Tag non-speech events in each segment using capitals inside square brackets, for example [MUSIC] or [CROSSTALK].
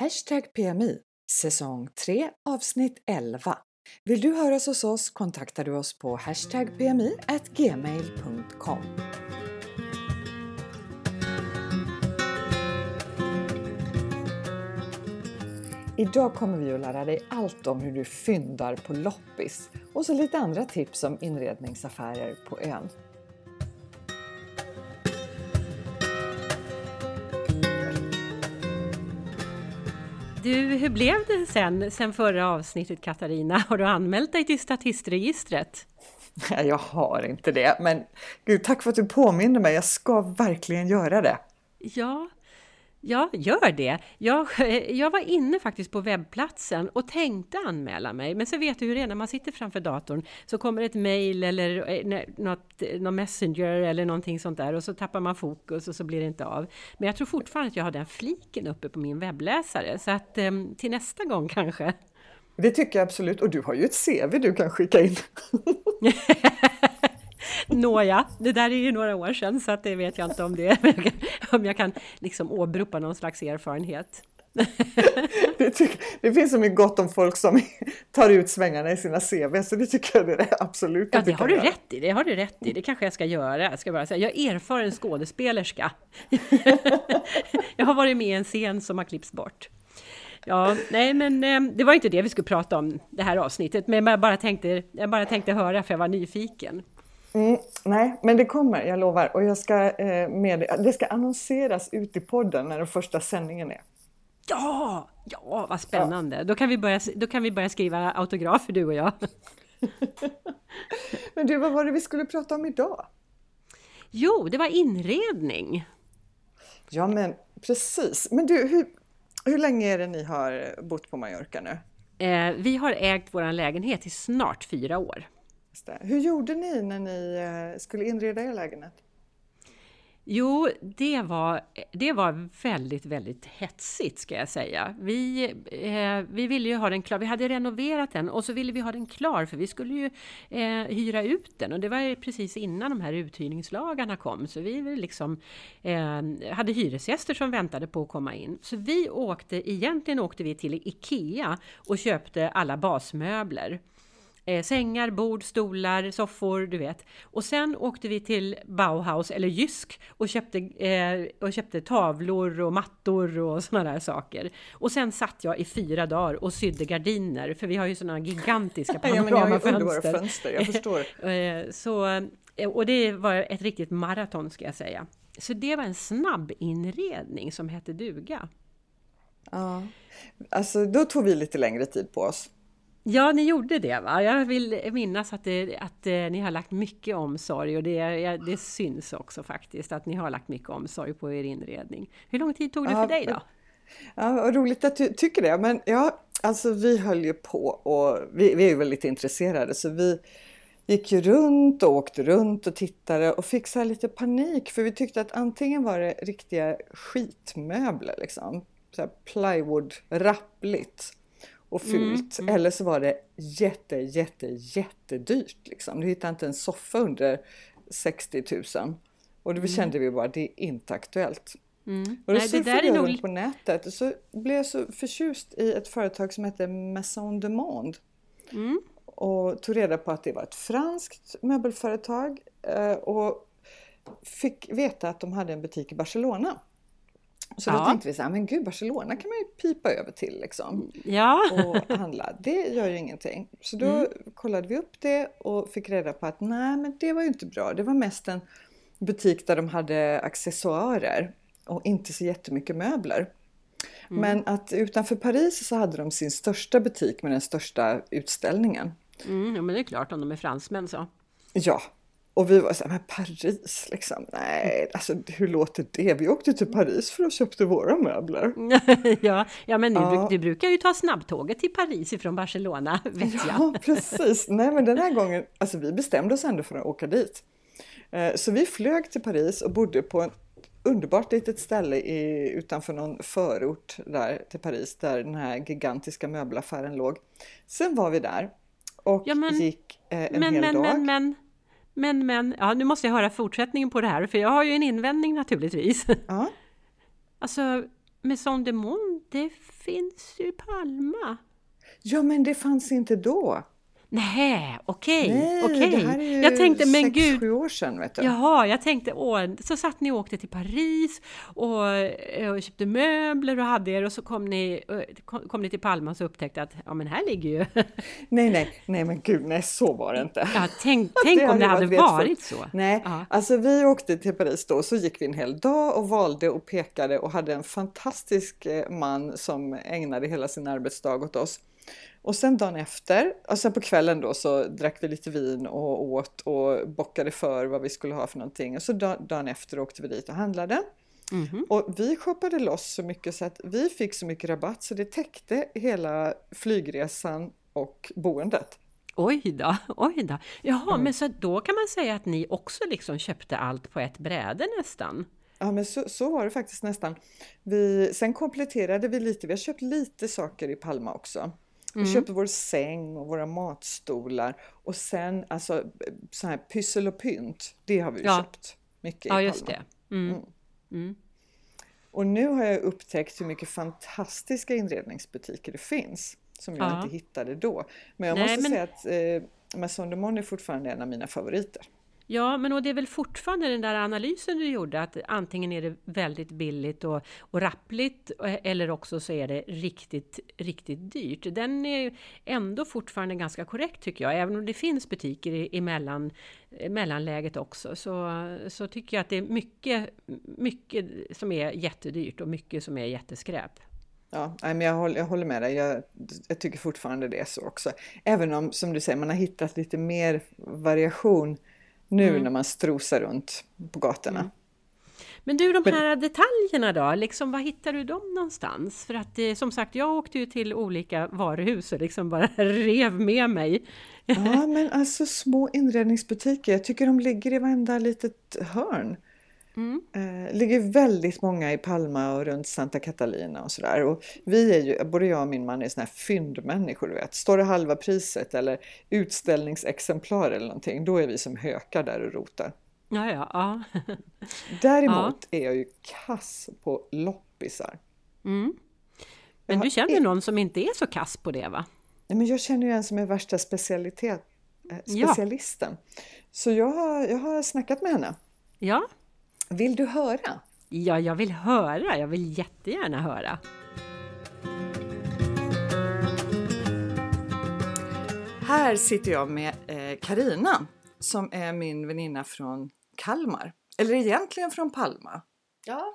Hashtag PMI, säsong 3, avsnitt 11. Vill du höras hos oss kontaktar du oss på hashtag PMI gmail.com. Idag kommer vi att lära dig allt om hur du fyndar på loppis och så lite andra tips om inredningsaffärer på ön. Du, hur blev det sen, sen förra avsnittet Katarina? Har du anmält dig till statistregistret? Nej, jag har inte det, men gud, tack för att du påminner mig. Jag ska verkligen göra det. Ja, Ja, gör det. Jag, [LAUGHS] jag var inne faktiskt på webbplatsen och tänkte anmäla mig, men så vet du hur det är när man sitter framför datorn så kommer ett mail eller eh, något, någon messenger eller någonting sånt där och så tappar man fokus och så blir det inte av. Men jag tror fortfarande att jag har den fliken uppe på min webbläsare, så att ehm, till nästa gång [LAUGHS] kanske. Det tycker jag absolut, och du har ju ett CV du kan skicka in. [LAUGHS] Nåja, det där är ju några år sedan så att det vet jag inte om det [LAUGHS] om jag kan liksom åberopa någon slags erfarenhet. det, tycker, det finns så mycket gott om folk som [LAUGHS] tar ut svängarna i sina CV så det tycker jag det är absolut Ja, det har du göra. rätt i. Det har du rätt i. Det kanske jag ska göra. Jag ska bara säga, jag är erfaren skådespelerska. [LAUGHS] jag har varit med i en scen som har klippts bort. Ja, nej men eh, det var inte det vi skulle prata om det här avsnittet, men jag bara tänkte, jag bara tänkte höra för jag var nyfiken. Mm, nej, men det kommer, jag lovar. Och jag ska, eh, med, det ska annonseras ut i podden när den första sändningen är. Ja, ja vad spännande. Ja. Då, kan vi börja, då kan vi börja skriva autografer du och jag. [LAUGHS] men du, vad var det vi skulle prata om idag? Jo, det var inredning. Ja, men precis. Men du, hur, hur länge är det ni har bott på Mallorca nu? Eh, vi har ägt vår lägenhet i snart fyra år. Hur gjorde ni när ni eh, skulle inreda er lägenhet? Jo, det var, det var väldigt, väldigt hetsigt ska jag säga. Vi, eh, vi ville ju ha den klar. Vi hade renoverat den och så ville vi ha den klar för vi skulle ju eh, hyra ut den och det var precis innan de här uthyrningslagarna kom. Så vi liksom, eh, hade hyresgäster som väntade på att komma in. Så vi åkte, egentligen åkte vi till IKEA och köpte alla basmöbler. Eh, sängar, bord, stolar, soffor, du vet. Och sen åkte vi till Bauhaus, eller Jysk, och köpte, eh, och köpte tavlor och mattor och [LAUGHS] sådana där saker. Och sen satt jag i fyra dagar och sydde gardiner, för vi har ju sådana gigantiska panoramafönster. [LAUGHS] ja, fönster, jag förstår. [LAUGHS] eh, så, eh, och det var ett riktigt maraton ska jag säga. Så det var en snabb inredning som hette duga. Ja, alltså då tog vi lite längre tid på oss. Ja, ni gjorde det va? Jag vill minnas att, det, att eh, ni har lagt mycket omsorg och det, det syns också faktiskt att ni har lagt mycket omsorg på er inredning. Hur lång tid tog det ja, för dig då? Ja, vad roligt att du tycker det. Men ja, alltså vi höll ju på och vi, vi är ju väldigt intresserade så vi gick ju runt och åkte runt och tittade och fick så lite panik för vi tyckte att antingen var det riktiga skitmöbler liksom, så här plywood, rappligt och mm, fult. Mm. Eller så var det jätte, jätte, jättedyrt. Liksom. Du hittade inte en soffa under 60 000. Och då mm. kände vi bara, det är inte aktuellt. Mm. Och då surfade jag nog... på nätet och så blev jag så förtjust i ett företag som heter Maison de Monde. Mm. Och tog reda på att det var ett franskt möbelföretag eh, och fick veta att de hade en butik i Barcelona. Så ja. då tänkte vi så här, men gud Barcelona kan man ju pipa över till liksom. Ja. Och handla. Det gör ju ingenting. Så då mm. kollade vi upp det och fick reda på att nej men det var ju inte bra. Det var mest en butik där de hade accessoarer och inte så jättemycket möbler. Mm. Men att utanför Paris så hade de sin största butik med den största utställningen. Mm, ja men det är klart om de är fransmän så. Ja, och vi var så här, men Paris liksom, nej, alltså hur låter det? Vi åkte till Paris för att köpte våra möbler. [LAUGHS] ja, ja, men ja. Du, du, brukar ju ta snabbtåget till Paris ifrån Barcelona, [LAUGHS] vet jag. Ja, [LAUGHS] precis. Nej, men den här gången, alltså vi bestämde oss ändå för att åka dit. Eh, så vi flög till Paris och bodde på ett underbart litet ställe i, utanför någon förort där till Paris, där den här gigantiska möbelaffären låg. Sen var vi där och ja, men, gick eh, en men, hel men, dag. Men, men, men, ja, nu måste jag höra fortsättningen på det här, för jag har ju en invändning naturligtvis. [LAUGHS] Ja. Alltså, Maison de Monde det finns ju Palma. Ja, men det fanns inte då. Nej, okej, Nej, okej. det här är ju Jag tänkte, men sex, gud, sju år sedan. Vet du. Jaha, jag tänkte, åh, så satt ni och åkte till Paris och, och köpte möbler och hade er och så kom ni, kom, kom ni till Palma och så upptäckte att ja men här ligger ju... [LAUGHS] Nej, nej, nej men gud, nej så var det inte. Ja, tänk, [LAUGHS] tänk Det om det hade varit varit så. Nej, Ja. alltså vi åkte till Paris då, så gick vi en hel dag och valde och pekade och hade en fantastisk eh, man som ägnade hela sin arbetsdag åt oss. Och sen dagen efter, och sen på kvällen då så drack vi lite vin och åt och bockade för vad vi skulle ha för någonting. Och så da- dagen efter åkte vi dit och handlade. Mhm. Och vi shoppade loss så mycket så att vi fick så mycket rabatt så det täckte hela flygresan och boendet. Oj då, oj då. Jaha, Mm. men så då kan man säga att ni också liksom köpte allt på ett bräde nästan? Ja men så, så var det faktiskt nästan. Vi, sen kompletterade vi lite, vi har köpt lite saker i Palma också. Vi Mm. köpte vår säng och våra matstolar och sen alltså så här pyssel och pynt, det har vi Ja. köpt mycket i Ja, just Palma. det. Mm. Mm. Mm. Och nu har jag upptäckt hur mycket fantastiska inredningsbutiker det finns som jag Ja. inte hittade då. Men jag Nej, måste men- säga att eh, Maison de Monde är fortfarande en av mina favoriter. Ja, men och det är väl fortfarande den där analysen du gjorde att antingen är det väldigt billigt och, och rappligt eh, eller också så är det riktigt, riktigt dyrt. Den är ju ändå fortfarande ganska korrekt tycker jag, även om det finns butiker i, i mellan, eh, mellanläget också så, så tycker jag att det är mycket, mycket som är jättedyrt och mycket som är jätteskräp. Ja, men jag, håller, jag håller med dig. Jag, jag tycker fortfarande det är så också. Även om, som du säger, man har hittat lite mer variation nu Mm. när man strosar runt på gatorna. Men du, de här detaljerna då, liksom, var hittar du dem någonstans? För att eh, som sagt, jag åkte ju till olika varuhus och liksom bara [LAUGHS] rev med mig. Ja, men alltså små inredningsbutiker. Jag tycker de ligger i varenda litet hörn. Mm. Eh, ligger väldigt många i Palma och runt Santa Catalina och sådär. Och vi är ju, både jag och min man är såna här fyndmänniskor, du vet. Står det halva priset eller utställningsexemplar eller någonting, då är vi som hökar där och rotar. Ja, ja, ja. [LAUGHS] Däremot är jag ju kass på loppisar. Mm. Men du känner någon som inte är så kass på det va? Nej, men jag känner ju en som är värsta specialitet, eh, Ja. specialisten. Så jag har, jag har snackat med henne. Ja. Vill du höra? ja, jag vill höra. Jag vill jättegärna höra. Här sitter jag med Karina som är min väninna från Kalmar. Eller egentligen från Palma. Ja,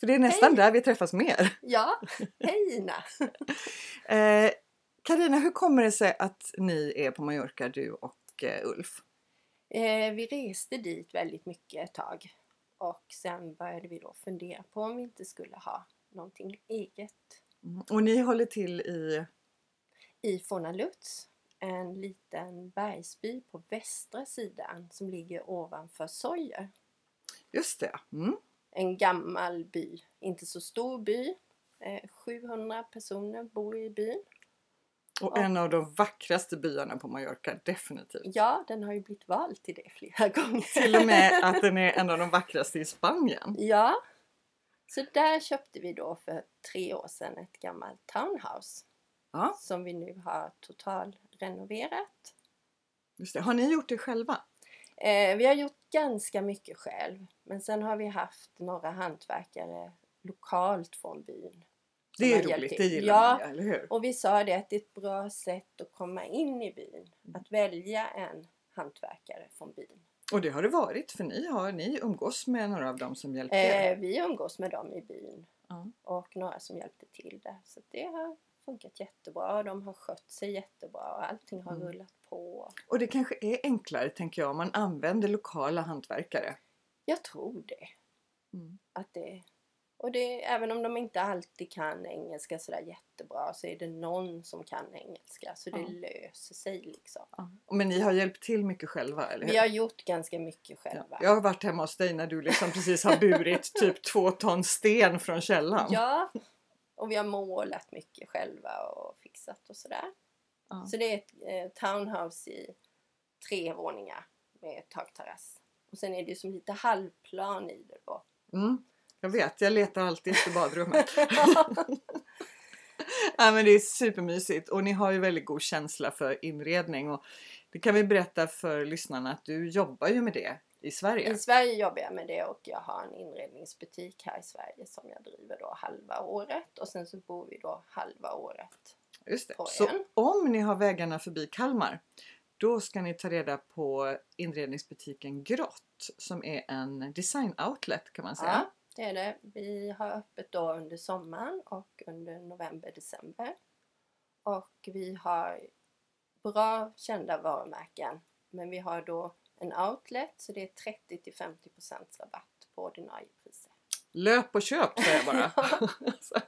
För det är nästan Hej. där vi träffas mer. ja. [LAUGHS] Hej Ina! Eh, Karina, hur kommer det sig att ni är på Mallorca, du och eh, Ulf? Eh, vi reste dit väldigt mycket ett tag. Och sen började vi då fundera på om vi inte skulle ha någonting eget Mm. Och ni håller till i... i Fornalutz. En liten bergsby på västra sidan som ligger ovanför Sojer. Just det. Mm. En gammal by, inte så stor by. Eh, 700 personer bor i byn. Och en av de vackraste byarna på Mallorca, definitivt. Ja, den har ju blivit vald till det flera gånger. Till och med [LAUGHS] att den är en av de vackraste i Spanien. Ja. Så där köpte vi då för tre år sedan ett gammalt townhouse. Ja, Som vi nu har total renoverat. just det. Har ni gjort det själva? Eh, vi har gjort ganska mycket själv. Men sen har vi haft några hantverkare lokalt från byn. Det är roligt, det gillar ja, man eller hur? Och vi sa det att det är ett bra sätt att komma in i byn. Mm. Att välja en hantverkare från byn. Och det har det varit, för ni, har, ni umgås med några av dem som hjälpte er. Eh, vi umgås med dem i byn. Ja. Och några som hjälpte till där. Så det har funkat jättebra. De har skött sig jättebra. och Allting har Mm. rullat på. Och det kanske är enklare, tänker jag, om man använder lokala hantverkare. Jag tror det. Mm. Att det och det, även om de inte alltid kan engelska sådär jättebra så är det någon som kan engelska så det Ja. löser sig liksom. Ja. Men ni har hjälpt till mycket själva, eller hur? Vi har gjort ganska mycket Ja. själva. Jag har varit hemma hos dig när du liksom precis har burit [LAUGHS] typ två ton sten från källan. Ja, och vi har målat mycket själva och fixat och sådär. Ja. Så det är ett eh, townhouse i tre våningar med takterrass. Och sen är det ju som lite halvplan i det då. Jag vet, jag letar alltid efter badrummet. [LAUGHS] [LAUGHS] Ja, men det är supermysigt och ni har ju väldigt god känsla för inredning. Och det kan vi berätta för lyssnarna att du jobbar ju med det i Sverige. I Sverige jobbar jag med det och jag har en inredningsbutik här i Sverige som jag driver då halva året och sen så bor vi då halva året. Just det. på Så om ni har vägarna förbi Kalmar då ska ni ta reda på inredningsbutiken Grott som är en design outlet kan man säga. Ja, det är det. Vi har öppet då under sommaren och under november, december. Och vi har bra kända varumärken. Men vi har då en outlet så det är 30 till 50% rabatt på ordinarie priser. Löp och köp säger jag bara. [LAUGHS]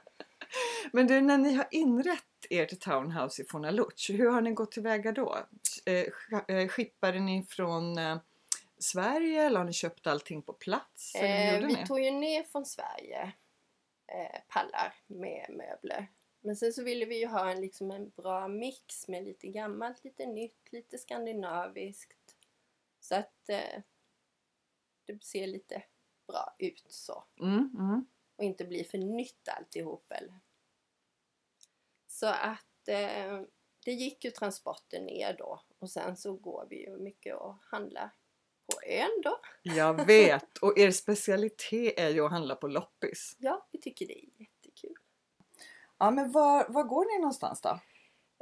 [LAUGHS] Men du, när ni har inrett ert townhouse i Fornaluch, hur har ni gått tillväga då? Eh, eh, Skippade ni från eh, Sverige eller har ni köpt allting på plats? Eh, vi ni? tog ju ner från Sverige eh, pallar med möbler. Men sen så ville vi ju ha en, liksom en bra mix med lite gammalt, lite nytt, lite skandinaviskt. Så att eh, det ser lite bra ut så. Mm, mm. Och inte bli för nytt alltihop. Eller? Så att eh, det gick ju transporten ner då. Och sen så går vi ju mycket och handlar på ön då. Jag vet! Och er specialitet är ju att handla på loppis. Ja, vi tycker det är jättekul. Ja, men var, var går ni någonstans då?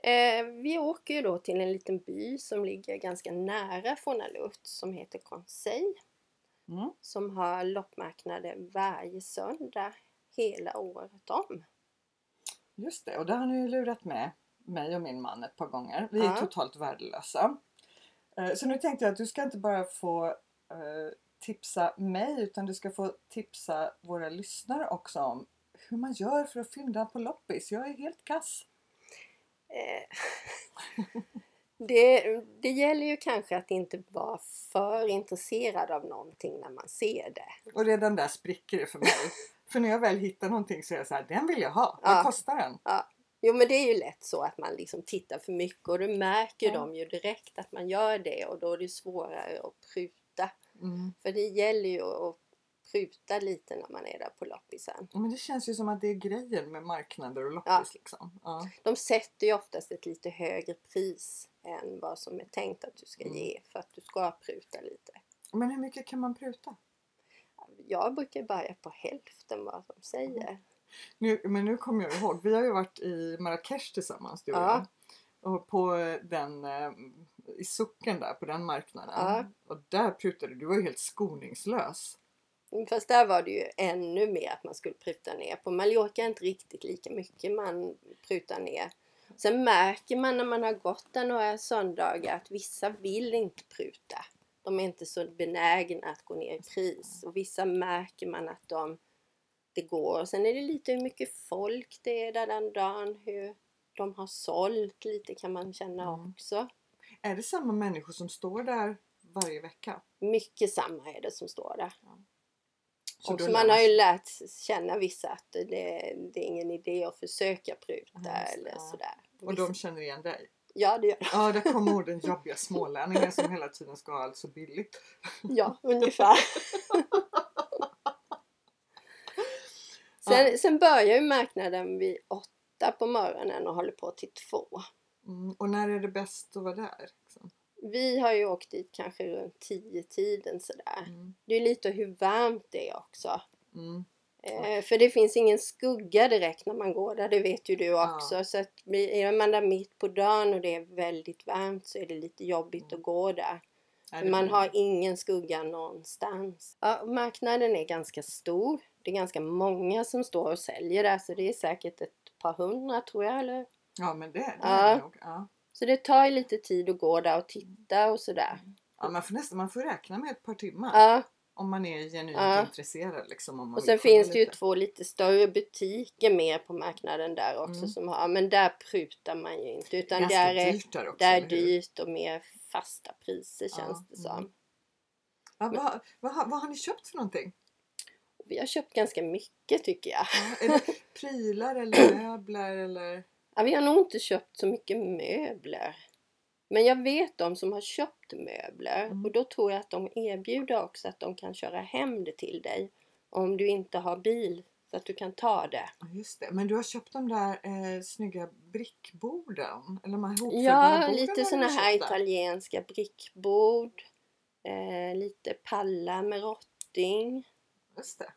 Eh, vi åker ju då till en liten by som ligger ganska nära Fornaluft som heter Conseil. Mm. Som har loppmarknader varje söndag hela året om. Just det, och det har ni ju lurat med mig och min man ett par gånger. Vi är Ja. totalt värdelösa. Eh, Så nu tänkte jag att du ska inte bara få eh, tipsa mig utan du ska få tipsa våra lyssnare också om hur man gör för att fynda på loppis. Jag är helt kass. Eh, [LAUGHS] det, det gäller ju kanske att inte vara för intresserad av någonting när man ser det. Och redan där spricker det för mig. [LAUGHS] för när jag väl hittar någonting så är jag så här, den vill jag ha. Vad Ja. kostar den? Jo men det är ju lätt så att man liksom tittar för mycket och då märker Ja. de ju direkt att man gör det och då är det svårare att pruta. Mm. För det gäller ju att pruta lite när man är där på loppisen. Men det känns ju som att det är grejen med marknader och loppis. Ja. Liksom. Ja. De sätter ju oftast ett lite högre pris än vad som är tänkt att du ska Mm. ge för att du ska pruta lite. Men hur mycket kan man pruta? Jag brukar börja på hälften vad de säger. Nu, men nu kommer jag ihåg, vi har ju varit i Marrakesh tillsammans du och Ja. jag. Och på den, eh, i socken där på den marknaden. Ja. Och där prutade du, var ju helt skoningslös. Fast där var det ju ännu mer att man skulle pruta ner. På Mallorca är inte riktigt lika mycket man prutar ner. Sen märker man när man har gått där några söndagar att vissa vill inte pruta. De är inte så benägna att gå ner i pris. Och vissa märker man att de, det går. Sen är det lite hur mycket folk det är där den dagen. Hur de har sålt lite kan man känna Mm. också. Är det samma människor som står där varje vecka? Mycket samma är det som står där. Så och så man har ju lärt känna vissa att det, det är ingen idé att försöka pruta Ja, det, eller ja. sådär. Och de känner igen dig? Ja, det gör de. Ja, där kommer [LAUGHS] ord den jobbiga smålänningen som hela tiden ska ha allt så billigt. Ja, ungefär. [LAUGHS] sen, sen börjar ju marknaden vid åtta på morgonen och håller på till två. Mm, och när är det bäst att vara där? Liksom? Vi har ju åkt dit kanske runt tio tiden sådär. Mm. Det är lite hur varmt det är också. Mm. Eh, för det finns ingen skugga direkt när man går där, det vet ju du Ja. också. Så att är man där mitt på dagen och det är väldigt varmt så är det lite jobbigt att gå där. Man har ingen skugga någonstans. Ja, marknaden är ganska stor. Det är ganska många som står och säljer där så det är säkert ett par hundra tror jag. Eller? Ja, men det, det Ja. är det nog. Ja. Så det tar ju lite tid att gå där och titta och sådär. Ja, man, får nästan, man får räkna med ett par timmar. Ja, Om man är genuint Ja. intresserad. Liksom, om man och sen finns det ju lite. två lite större butiker mer på marknaden där också Mm. som har, men där prutar man ju inte utan Ganska där är, dyrt där också. där är dyrt och mer fasta priser känns det som. mm. Ja, vad, vad, vad har ni köpt för någonting? Vi har köpt ganska mycket tycker jag. Det [LAUGHS] prylar eller möbler eller? Ja, vi har nog inte köpt så mycket möbler. Men jag vet de som har köpt möbler Mm. och då tror jag att de erbjuder också att de kan köra hem det till dig om du inte har bil. Så att du kan ta det. Ja, Just det. Men du har köpt de där eh, snygga brickborden? Eller de här Ja, lite du här italienska brickbord. Eh, lite pallar med rotting. Just det.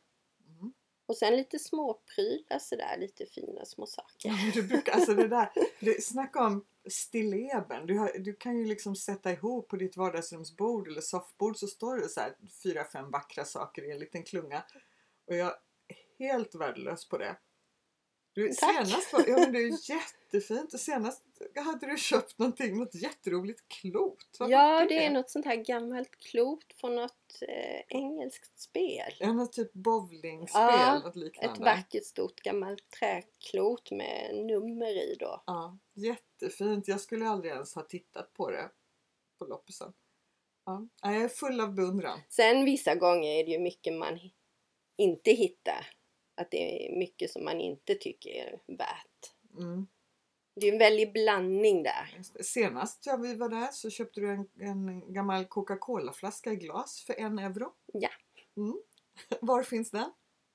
Mm. Och sen lite småprylar sådär, lite fina små saker. Ja, du brukar, alltså det där, det, snacka om stilleben. Du, har, du kan ju liksom sätta ihop på ditt vardagsrumsbord eller soffbord så står det så här fyra, fem vackra saker i en liten klunga. Och jag är helt värdelös på det. Du, Tack. senast var, ja men det är jättefint och senast hade du köpt någonting, något jätteroligt klot. Vad Ja, var det är något sånt här gammalt klot från något eh, engelskt spel. Ja, något typ bowlingspel, Ja, något liknande. Ett vackert stort gammalt träklot med nummer i då. Ja, jättefint. Jag skulle aldrig ens ha tittat på det på loppisen. Ja. Ja, Jag är full av beundran. Sen vissa gånger är det ju mycket man inte hittar. Att det är mycket som man inte tycker är värt. Mm. Det är en väldig blandning där. Senast ja, vi var där så köpte du en, en gammal Coca-Cola-flaska i glas för en euro. Ja. Mm. [LAUGHS] Var finns den?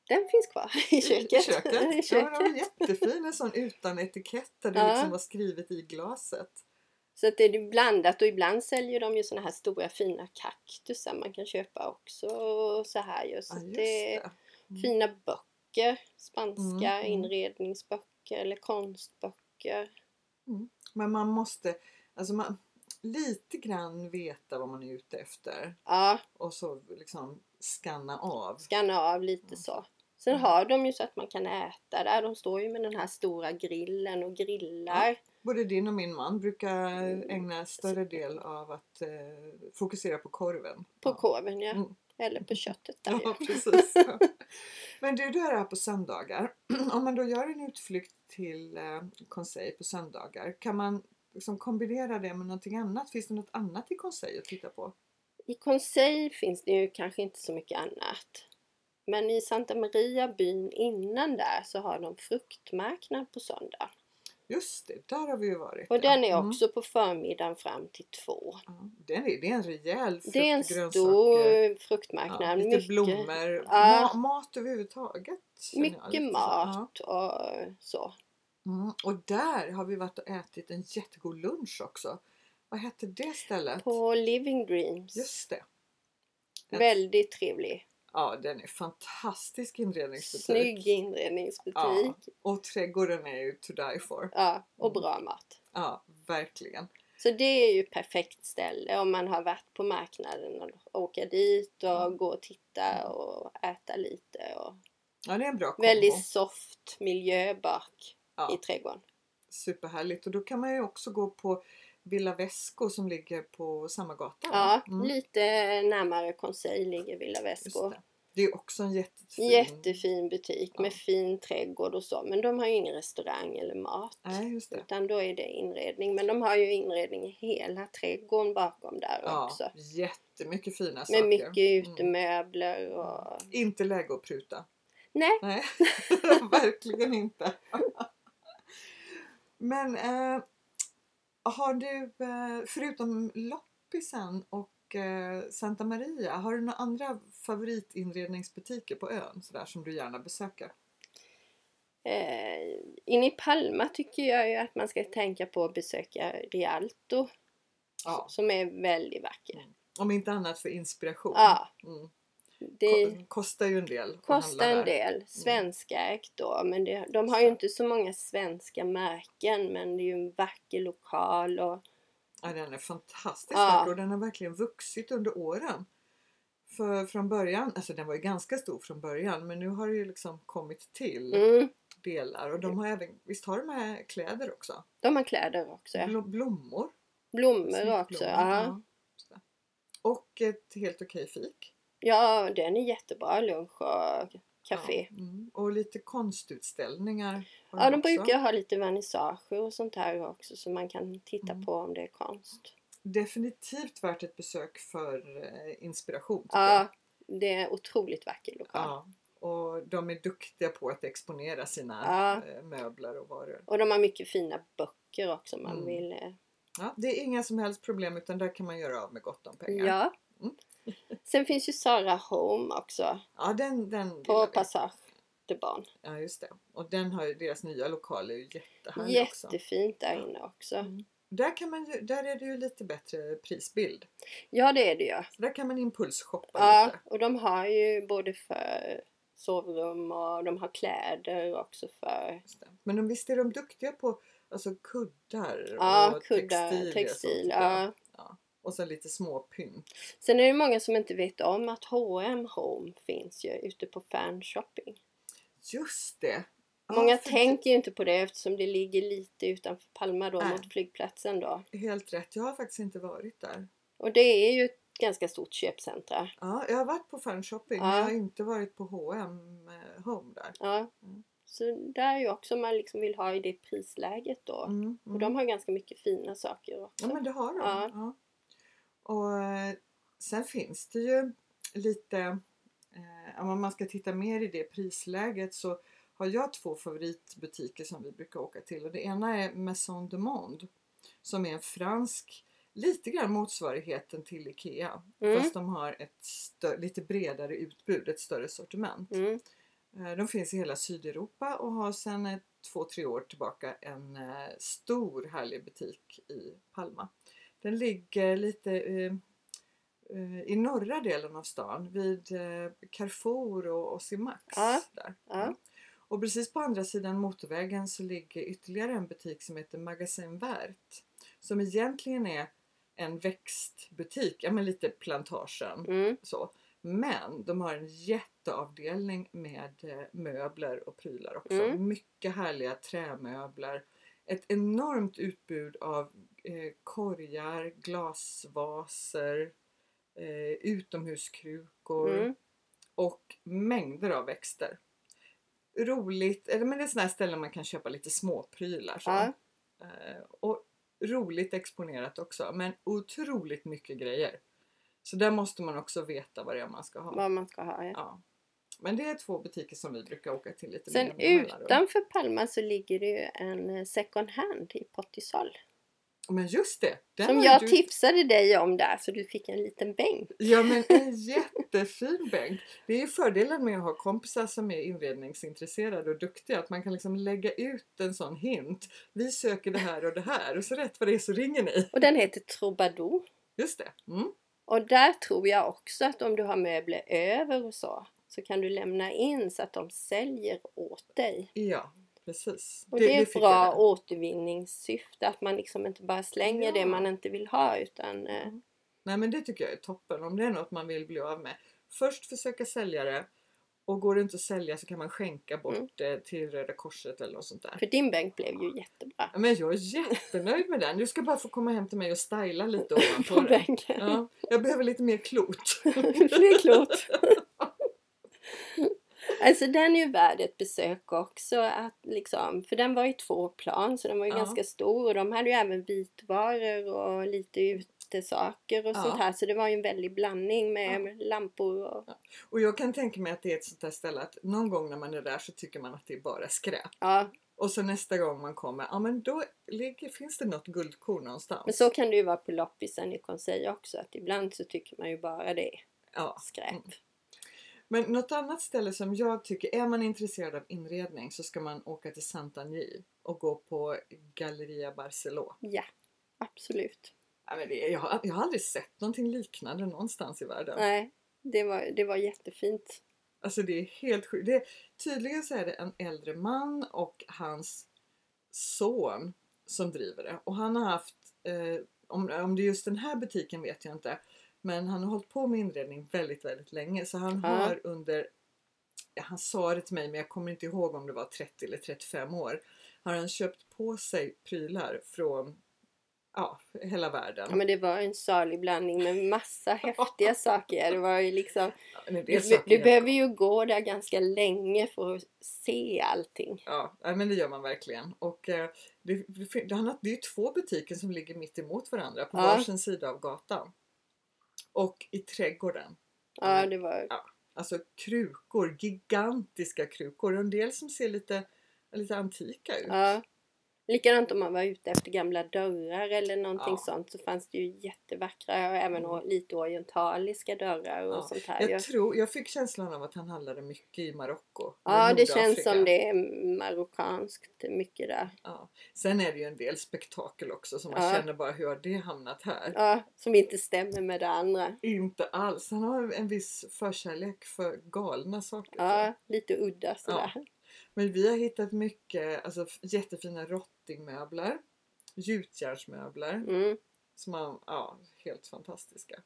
Den finns kvar [LAUGHS] i köket. I köket. [LAUGHS] I Ja, den var köket. jättefin. En sån utan etikett där det Ja. liksom var skrivet i glaset. Så att det är blandat och ibland säljer de ju såna här stora fina kaktusar man kan köpa också. Så här ju. Så Ja, det det. Mm. fina böcker. Spanska Mm, mm. inredningsböcker eller konstböcker. Men man måste alltså man, lite grann veta vad man är ute efter. Ja, Och så liksom skanna av. skanna av lite så. Sen Mm. har de ju så att man kan äta där. De står ju med den här stora grillen och grillar. Både din och min man brukar ägna större del av att eh, fokusera på korven. På ja. korven ja. Mm. Eller på köttet där Ja, [LAUGHS] precis. Men du, du är här på söndagar. [CLEARS THROAT] Om man då gör en utflykt till eh, Conseil på söndagar, kan man liksom kombinera det med någonting annat? Finns det något annat i Conseil att titta på? I Conseil finns det ju kanske inte så mycket annat. Men i Santa Maria, byn innan där, så har de fruktmarknad på söndag. Just det, där har vi ju varit. Och ja. den är Mm. också på förmiddagen fram till två. Ja, den är, det är en rejäl frukt, Det är en stor ja, fruktmarknad. lite mycket, blommor, Ja. ma- mat överhuvudtaget. mycket mat och så. Ja. Mm. Och där har vi varit och ätit en jättegod lunch också. Vad hette det stället? På Living Dreams. Just det. Väldigt trevlig. Ja, den är fantastisk inredningsbutik. Snygg inredningsbutik. Ja. Och trädgården är ju to die for. Ja, och Mm. bra mat. Ja, verkligen. Så det är ju perfekt ställe om man har varit på marknaden och åka dit och Mm. gå och titta och äta lite. Och Ja, det är en bra kombo. väldigt soft miljö bak ja, i trädgården. superhärligt. Och då kan man ju också gå på Villa Vesco som ligger på samma gata. Ja, Mm, lite närmare Conseil ligger Villa Vesco. det. det är också en jättefin... Jättefin butik Ja. med fin trädgård och så. Men de har ju ingen restaurang eller mat. Nej, just det. Utan då är det inredning. Men de har ju inredning i hela trädgården bakom där Ja, också. jättemycket fina saker. Med mycket Mm. utemöbler och... Inte läge att pruta. Nej, Nej, [LAUGHS] verkligen inte. [LAUGHS] Men eh, har du, eh, förutom loppisen och eh, Santa Maria, har du några andra favoritinredningsbutiker på ön sådär, som du gärna besöker? Eh, inne i Palma tycker jag ju att man ska tänka på att besöka Rialto. Ja. Som är väldigt vacker. Om inte annat för inspiration. Ja, Mm. Det Ko- Kostar ju en del. kostar en där. Mm. del. Svenskägt då. Men det, de har ju inte så många svenska märken. Men det är ju en vacker lokal. Och, Ja, den är fantastiskt Ja. och den har verkligen vuxit under åren. För från början, alltså den var ju ganska stor från början men nu har det ju liksom kommit till mm, delar och de har även, visst har de med kläder också? de har kläder också. Ja. Bl- blommor. Blommor också. Ja. Och ett helt okej fik. Ja, den är jättebra. Lunch och café. Ja, mm. Och lite konstutställningar. Ja, de också. brukar ha lite vernissager och sånt här också så man kan titta Mm. på om det är konst. Definitivt värt ett besök för eh, inspiration. Ja, det är otroligt vacker lokal. Ja, och de är duktiga på att exponera sina Ja. eh, möbler och varor. Och de har mycket fina böcker också man Mm. vill. eh, Ja, det är inga som helst problem utan där kan man göra av med gott om pengar. Ja. Mm. [LAUGHS] Sen finns ju Sara Home också Ja, den, den på. Passage. jättebarn. Ja just det. Och den har ju, deras nya lokal är ju jättehärlig också. Jättefint där inne också. Mm. Där, kan man ju, där är det ju lite bättre prisbild. Ja det är det ju. Så där kan man impulsshoppa Ja, lite. och de har ju både för sovrum och de har kläder också för. Men de, visst är de duktiga på alltså, kuddar ja, och kuddar, textil. jag. ja. Ja. Och så lite små pynt. Sen är det många som inte vet om att H&M Home finns ju ute på fanshopping. Just det! Ja, Många för tänker ju inte på det eftersom det ligger lite utanför Palma då Nej. mot flygplatsen då. Helt rätt, jag har faktiskt inte varit där. Och det är ju ett ganska stort köpcentra. Ja, jag har varit på fanshopping men Ja. jag har inte varit på H&M eh, Home där. Ja. Mm. Så där är ju också om man liksom vill ha i det prisläget då. Mm, Och mm. de har ganska mycket fina saker också. Ja men det har de. Ja. Och eh, sen finns det ju lite, eh, om man ska titta mer i det prisläget så har jag två favoritbutiker som vi brukar åka till och det ena är Maison de Monde som är en fransk, lite grann motsvarigheten till IKEA Mm. fast de har ett lite bredare utbud, ett större sortiment. Mm. Eh, De finns i hela Sydeuropa och har sedan två, tre år tillbaka en eh, stor härlig butik i Palma. Den ligger lite eh, eh, i norra delen av stan vid eh, Carrefour och Osimax. Ja, Där. ja. Och precis på andra sidan motorvägen så ligger ytterligare en butik som heter Magasin Vert. Som egentligen är en växtbutik, ja men lite plantagen. Mm. Så. Men de har en jätteavdelning med möbler och prylar också. Mm. Mycket härliga trämöbler. Ett enormt utbud av eh, korgar, glasvaser, eh, utomhuskrukor Mm. och mängder av växter. Roligt, eller men det är sådana ställen man kan köpa lite småprylar. Så. Ja. Eh, och roligt exponerat också men otroligt mycket grejer. Så där måste man också veta vad det är man ska ha. Vad man ska ha. Ja. Ja. Men det är två butiker som vi brukar åka till lite Sen utanför Palma så ligger det ju en eh, second hand i Pottisol. Men just det! den Som jag du... tipsade dig om där så du fick en liten bänk. Ja men en [LAUGHS] jättefin bänk. Det är ju fördelen med att ha kompisar som är inredningsintresserade och duktiga. Att man kan liksom lägga ut en sån hint. Vi söker det här och det här och så rätt vad det är så ringer ni. Och den heter Troubadour. Just det. Mm. Och där tror jag också att om du har möbler över och så så kan du lämna in så att de säljer åt dig. Ja, precis. Och det, är ett bra jag återvinningssyfte att man liksom inte bara slänger det Ja. man inte vill ha utan eh, Mm. Nej men det tycker jag är toppen. Om det är något man vill bli av med. Först försöka sälja det. Och går det inte att sälja så kan man skänka bort Mm. det till Röda Korset eller något sånt där. för din bänk blev ju jättebra Ja, Men jag är jättenöjd med den. Du ska bara få komma hem till mig och styla lite [LAUGHS] på ovanpå den. Ja, jag behöver lite mer klot. [LAUGHS] Fler klot. [LAUGHS] Alltså den är ju värd ett besök också. Att liksom, för den var ju två plan så den var ju Ja. ganska stor och de hade ju även vitvaror och lite utesaker och Ja. sånt här. Så det var ju en väldig blandning med lampor och Och jag kan tänka mig att det är ett sånt där ställe att någon gång när man är där så tycker man att det är bara skräp. ja. Och så nästa gång man kommer, ja men då ligger, finns det något guldkorn någonstans. Men så kan det ju vara på loppisen i Conseil också. Att ibland så tycker man ju bara det är ja. skräp. Mm. Men något annat ställe som jag tycker, är man intresserad av inredning så ska man åka till Santagny och gå på Galleria Barceló. Ja, absolut. Ja, men det, jag, har, jag har aldrig sett någonting liknande någonstans i världen. Nej, det var, det var jättefint. Alltså det är helt sjukt. Det, tydligen så är det en äldre man och hans son som driver det. Och han har haft, eh, om, om det är just den här butiken vet jag inte, men han har hållit på med inredning väldigt, väldigt länge. Så han Ja. har under, ja, han sa det till mig men jag kommer inte ihåg om det var 30 eller 35 år, har han köpt på sig prylar från ja, hela världen. Ja, men det var en salig blandning med massa [LAUGHS] häftiga saker. Det var ju liksom, Ja, du, du behöver ju gå där ganska länge för att se allting. Ja, men det gör man verkligen. Och eh, det, det, det, det är ju två butiker som ligger mitt emot varandra på Ja. varsin sida av gatan. Och i trädgården. Ja, det var... Alltså krukor, gigantiska krukor. En del som ser lite, lite antika ut. Ja. Likadant om man var ute efter gamla dörrar eller någonting Ja. sånt så fanns det ju jättevackra och även Mm. lite orientaliska dörrar och Ja, sånt här. Jag, tror, jag fick känslan av att han handlade mycket i Marocko. ja, det känns som det är marockanskt mycket där. Ja. Sen är det ju en del spektakel också som man Ja. känner bara hur har det hamnat här? Ja, som inte stämmer med det andra. Inte alls. Han har en viss förkärlek för galna saker. Ja, lite udda sådär. Men vi har hittat mycket alltså, jättefina rottingmöbler. Gjutjärnsmöbler. Mm. Som man, ja, helt fantastiska.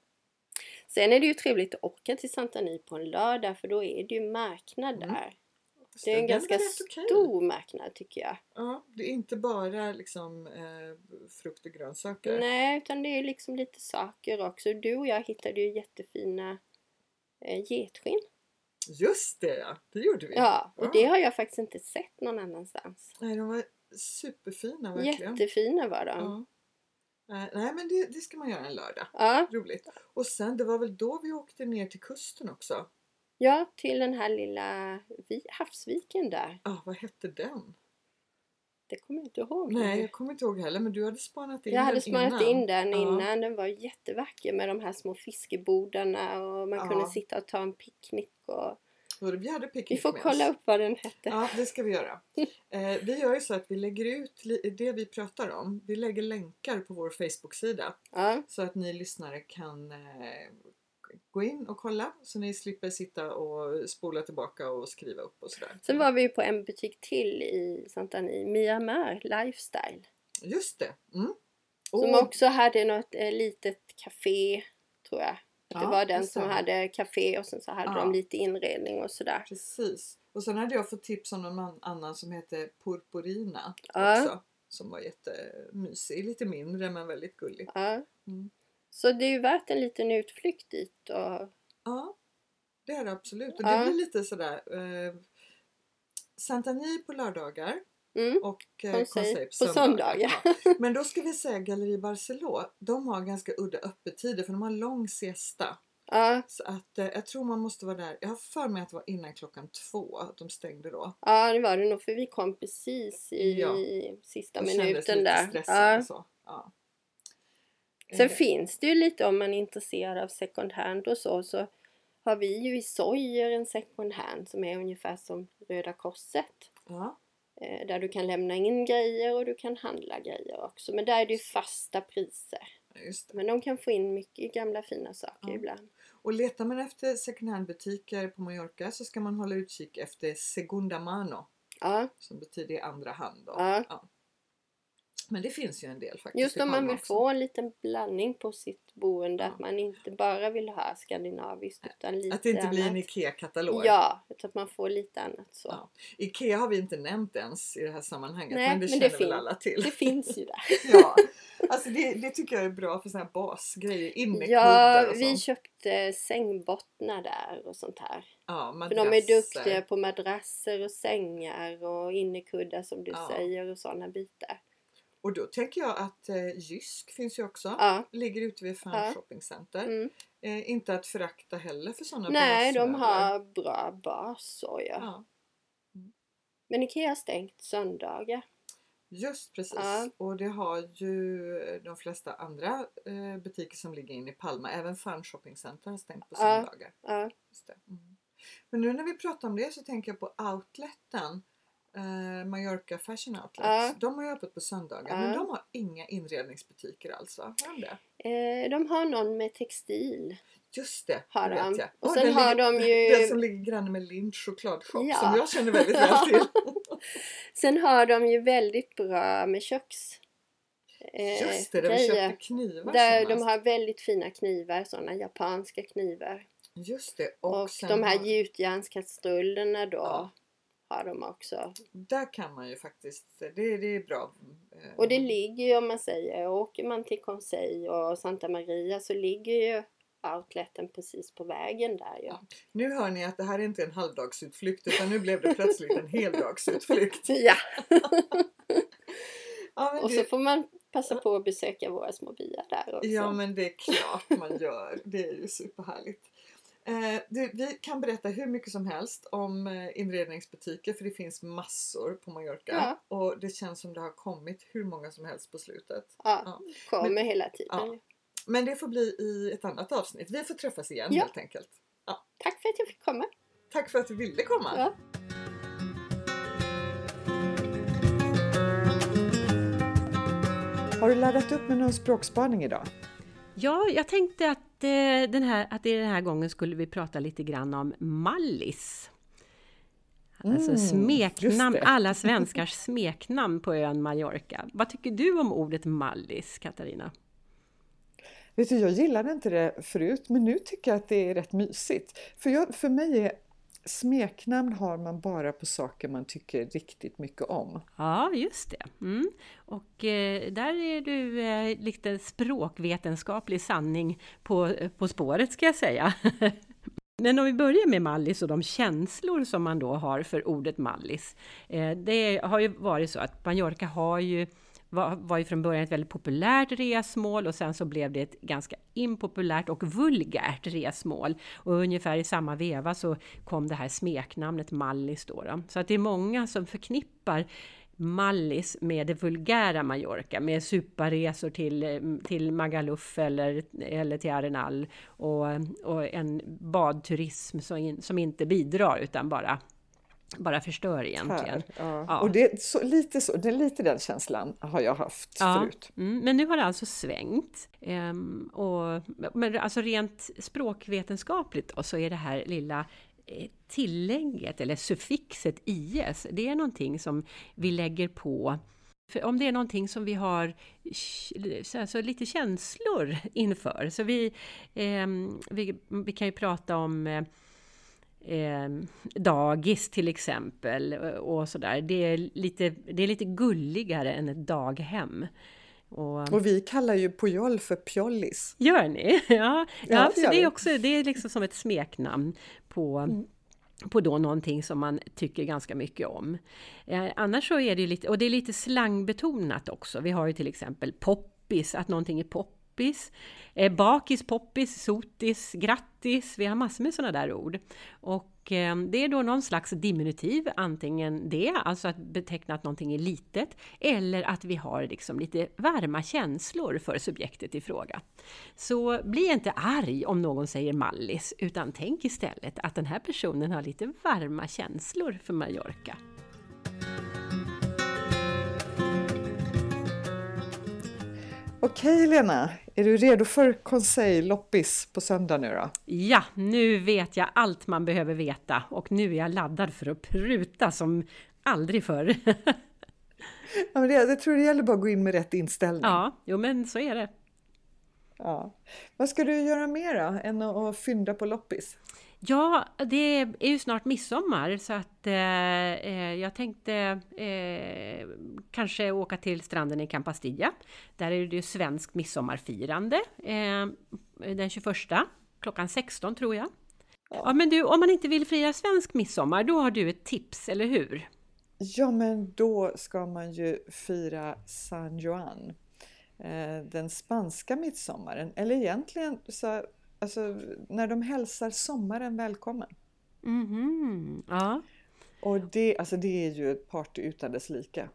Sen är det ju trevligt att åka till Santani på en lördag för då är det ju marknad Mm. där. Det är en ganska rätt okej. stor marknad tycker jag. Ja, det är inte bara liksom eh, frukt och grönsaker. Nej, utan det är liksom lite saker också. Du och jag hittade ju jättefina eh, getskinn. Just det ja, det gjorde vi. Ja, och Ja. det har jag faktiskt inte sett någon annanstans. Nej, de var superfina verkligen. Jättefina var de. Ja. Nej, nej men det, det ska man göra en lördag. Ja, Roligt. Och sen det var väl då vi åkte ner till kusten också. ja, till den här lilla vi- havsviken där. Ah, vad hette den? Det kommer jag inte ihåg. Nej, jag kommer inte ihåg heller men du hade spanat in Jag hade den spanat innan. in den Ja. innan. Den var jättevacker med de här små fiskebodarna och man Ja. kunde sitta och ta en picknick. Och... Vi hade picknick Vi får kolla upp vad den hette. Ja, det ska vi göra. Eh, vi gör ju så att vi lägger ut det vi pratar om. Vi lägger länkar på vår Facebook-sida Ja, så att ni lyssnare kan eh, gå in och kolla så ni slipper sitta och spola tillbaka och skriva upp och sådär. Sen var vi ju på en butik till i Santani, Miramar Lifestyle. Just det! Mm. Som Och- också hade något eh, litet café, tror jag. Det Ja, var den som hade café och sen så hade Ja. de lite inredning och sådär. Precis. Och sen hade jag fått tips om någon an- annan som heter Purpurina Ja. också. Som var jättemysig. Lite mindre men väldigt gullig. Ja. Mm. Så det är ju värt en liten utflykt dit. Och, Ja, det är det absolut. Och Ja. det blir lite sådär eh, Santani på lördagar mm, och eh, på söndagar. Ja. [LAUGHS] Men då ska vi säga Galleri Barcelona. De har ganska udda öppettider för de har lång siesta. ja, Så att eh, jag tror man måste vara där. Jag har för mig att det var innan klockan två att de stängde då. ja, det var det nog för vi kom precis i Ja. sista minuten där. Ja. så. Ja. Sen finns det ju lite om man är intresserad av second hand och så. Så har vi ju i Sojer en second hand som är ungefär som Röda Korset. Ja, Eh, Där du kan lämna in grejer och du kan handla grejer också. Men där är det ju fasta priser. Men de kan få in mycket gamla fina saker Ja. ibland. Och letar man efter second hand butiker på Mallorca så ska man hålla utkik efter Segunda Mano. Ja, Som betyder andra hand. Då. Ja. Men det finns ju en del faktiskt just om man vill också. få en liten blandning på sitt boende. Ja. Att man inte bara vill ha skandinaviskt utan lite Att det inte blir en annat. IKEA-katalog. Ja, utan att man får lite annat så. Ja. IKEA har vi inte nämnt ens i det här sammanhanget. Nej, men det men känner det väl alla till. Det finns ju där. [LAUGHS] ja. [LAUGHS] Alltså det, det tycker jag är bra för såna här basgrejer. Innekuddar Ja, och vi sånt. köpte sängbottnar där och sånt här. Ja, För de är madrasser. duktiga på madrasser och sängar och innekuddar som du Ja. säger och sådana bitar. Och då tänker jag att eh, Jysk finns ju också. Ja. Ligger ute vid Fan Ja. Shopping Center. Mm. Eh, inte att förakta heller för sådana Nej, de har bra bas så ja. Men Ikea har stängt söndagar. just precis. Ja. Och det har ju de flesta andra eh, butiker som ligger inne i Palma. Även Fun Shopping Center har stängt på söndagar. Ja, Just det. Mm. Men nu när vi pratar om det så tänker jag på outleten. Eh, Mallorca Fashion Outlet. Ja. De har ju öppet på söndagar Ja. men de har inga inredningsbutiker alls va? Har de det? eh, de har någon med textil. Just det, Har det de. vet jag. Och Åh, sen har ligger, de ju- Den som ligger granne med Lindt chokladshop Ja. som jag känner väldigt väl till. [LAUGHS] Sen har de ju väldigt bra med köks... eh, Just det, där vi grejer. köpte knivar Där de har väldigt fina knivar, sådana japanska knivar. Just det. Och, Och, de här gjutjärnskastrullerna då Ja. Har de också. Där kan man ju faktiskt, det, det är bra. eh, Och det ligger ju om man säger, åker man till Conseil och Santa Maria så ligger ju outleten precis på vägen där ju. Ja. Nu hör ni att det här är inte en halvdagsutflykt utan nu blev det plötsligt en heldagsutflykt. [LAUGHS] Ja, Ja, och det, så får man passa på att besöka våra små byar där också. Ja men det är klart man gör. Det är ju superhärligt. Eh, det, vi kan berätta hur mycket som helst om eh, inredningsbutiker för det finns massor på Mallorca. Ja. Och det känns som det har kommit hur många som helst på slutet. Ja, Ja. kommer Men- hela tiden. Ja. Men det får bli i ett annat avsnitt. Vi får träffas igen Ja. helt enkelt. Tack för att jag fick komma. Tack för att du ville komma! Ja. Har du laddat upp med någon språkspaning idag? Ja, jag tänkte att, den här, att i den här gången skulle vi prata lite grann om Mallis. Alltså Mm, smeknamn, alla [LAUGHS] svenskars smeknamn på ön Mallorca. Vad tycker du om ordet Mallis, Katarina? Vet du, jag gillade inte det förut men nu tycker jag att det är rätt mysigt. För, jag, för mig är smeknamn har man bara på saker man tycker riktigt mycket om. Ja, just det. Mm. Och eh, där är du eh, lite språkvetenskaplig sanning på, eh, på spåret ska jag säga. [LAUGHS] Men om vi börjar med Mallis och de känslor som man då har för ordet Mallis. Eh, det har ju varit så att Mallorca har ju var, var ju från början ett väldigt populärt resmål och sen så blev det ett ganska impopulärt och vulgärt resmål. Och ungefär i samma veva så kom det här smeknamnet Mallis då. då. Så att det är många som förknippar Mallis med det vulgära Mallorca, med suparesor till, till Magaluf eller, eller till Arenal och, och en badturism som, in, som inte bidrar utan bara, bara förstör egentligen. Här, ja. Ja. Och det är, så, lite så, det är lite den känslan har jag haft Ja, förut. mm, men nu har det alltså svängt. Ehm, och, men alltså rent språkvetenskapligt då, så är det här lilla eh, tillägget eller suffixet is, det är någonting som vi lägger på för om det är någonting som vi har alltså lite känslor [LAUGHS] inför. Så vi, ehm, vi, vi kan ju prata om eh, eh, dagis till exempel och, och sådär. Det är, lite, det är lite gulligare än ett daghem. Och, Och vi kallar ju Pujol för Pjollis. Gör ni? [LAUGHS] Ja, ja, Ja, så det är också det är liksom som ett smeknamn på på då någonting som man tycker ganska mycket om. Eh, annars så är det lite, och det är lite slangbetonat också. Vi har ju till exempel poppis, att någonting är poppis. Eh, bakis, poppis, sotis, grattis. Vi har massor med sådana där ord. Och eh, det är då någon slags diminutiv, antingen det, alltså att beteckna att någonting är litet, eller att vi har liksom lite varma känslor för subjektet i fråga. Så bli inte arg om någon säger mallis, utan tänk istället att den här personen har lite varma känslor för Mallorca. Okej Lena, är du redo för konselj loppis på söndag nu då? Ja, nu vet jag allt man behöver veta och nu är jag laddad för att pruta som aldrig förr. [LAUGHS] Ja, men det, jag tror det gäller bara att gå in med rätt inställning. ja, jo men så är det. Ja. Vad ska du göra mer då än att fynda på loppis? Ja, det är ju snart midsommar så att eh, eh, jag tänkte eh, kanske åka till stranden i Campastilla. Där är det ju svenskt midsommarfirande eh, den 21 klockan 16 tror jag. Ja. men du, om man inte vill fira svensk midsommar, då har du ett tips, eller hur? Ja, men då ska man ju fira San Juan. Eh, Den spanska midsommaren, eller egentligen så, alltså, när de hälsar sommaren välkommen. Mhm, ja. Och det, alltså, det är ju ett party utan dess like.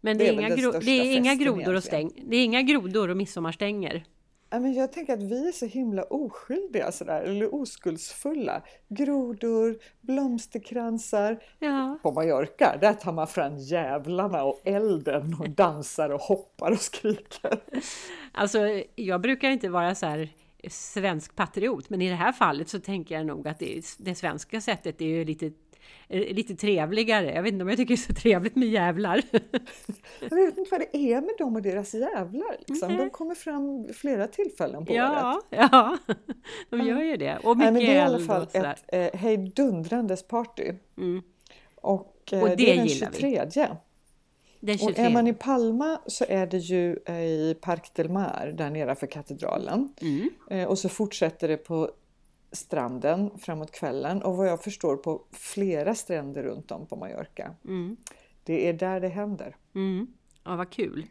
Men Det det är inga, gro- det är inga grodor och stäng, det är inga grodor och midsommarstänger. Ja, men jag tänker att vi är så himla oskyldiga sådär, eller oskuldsfulla. Grodor, blomsterkransar. Ja. På Mallorca, där tar man fram jävlarna och elden och dansar och hoppar och skriker. Alltså, jag brukar inte vara så här svensk patriot, men i det här fallet så tänker jag nog att det, det svenska sättet är ju lite, eh, lite trevligare. Jag vet inte om jag tycker det är så trevligt med jävlar. Jag vet inte vad det är med dem och deras jävlar. Liksom. De kommer fram flera tillfällen på året. ja, ja, de gör ju det. Och Nej, mycket men det är i alla fall ett eh, hejdundrandes party. Mm. Och, eh, Och det, det är den gillar vi. 23. Den Och 23. är man i Palma så är det ju eh, i Parc del Mar, där nere för katedralen. Mm. Eh, Och så fortsätter det på stranden framåt kvällen och vad jag förstår på flera stränder runt om på Mallorca. Mm. Det är där det händer. Mm. Ja, vad kul.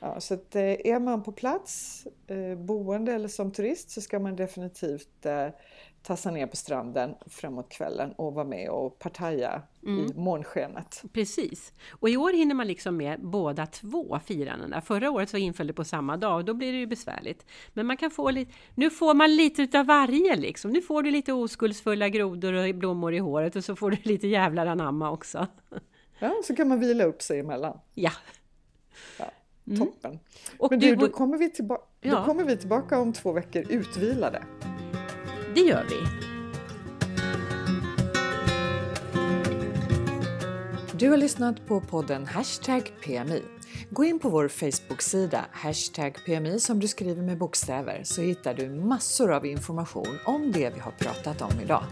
Ja, så att, eh, är man på plats, eh, boende eller som turist, så ska man definitivt eh, tassa ner på stranden framåt kvällen och vara med och partaja Mm. i månskenet. Precis. Och i år hinner man liksom med båda två firandena. Förra året så inföll det på samma dag och då blir det ju besvärligt. Men man kan få lite, nu får man lite utav varje liksom. Nu får du lite oskuldsfulla grodor och blommor i håret och så får du lite jävlar anamma också. Ja, så kan man vila upp sig emellan. Ja. Ja, Mm. Toppen! Och Men du, du, då kommer, vi tillba- Ja. då kommer vi tillbaka om två veckor utvilade. det gör vi. Du har lyssnat på podden Hashtag PMI. Gå in på vår Facebook-sida Hashtag PMI som du skriver med bokstäver så hittar du massor av information om det vi har pratat om idag.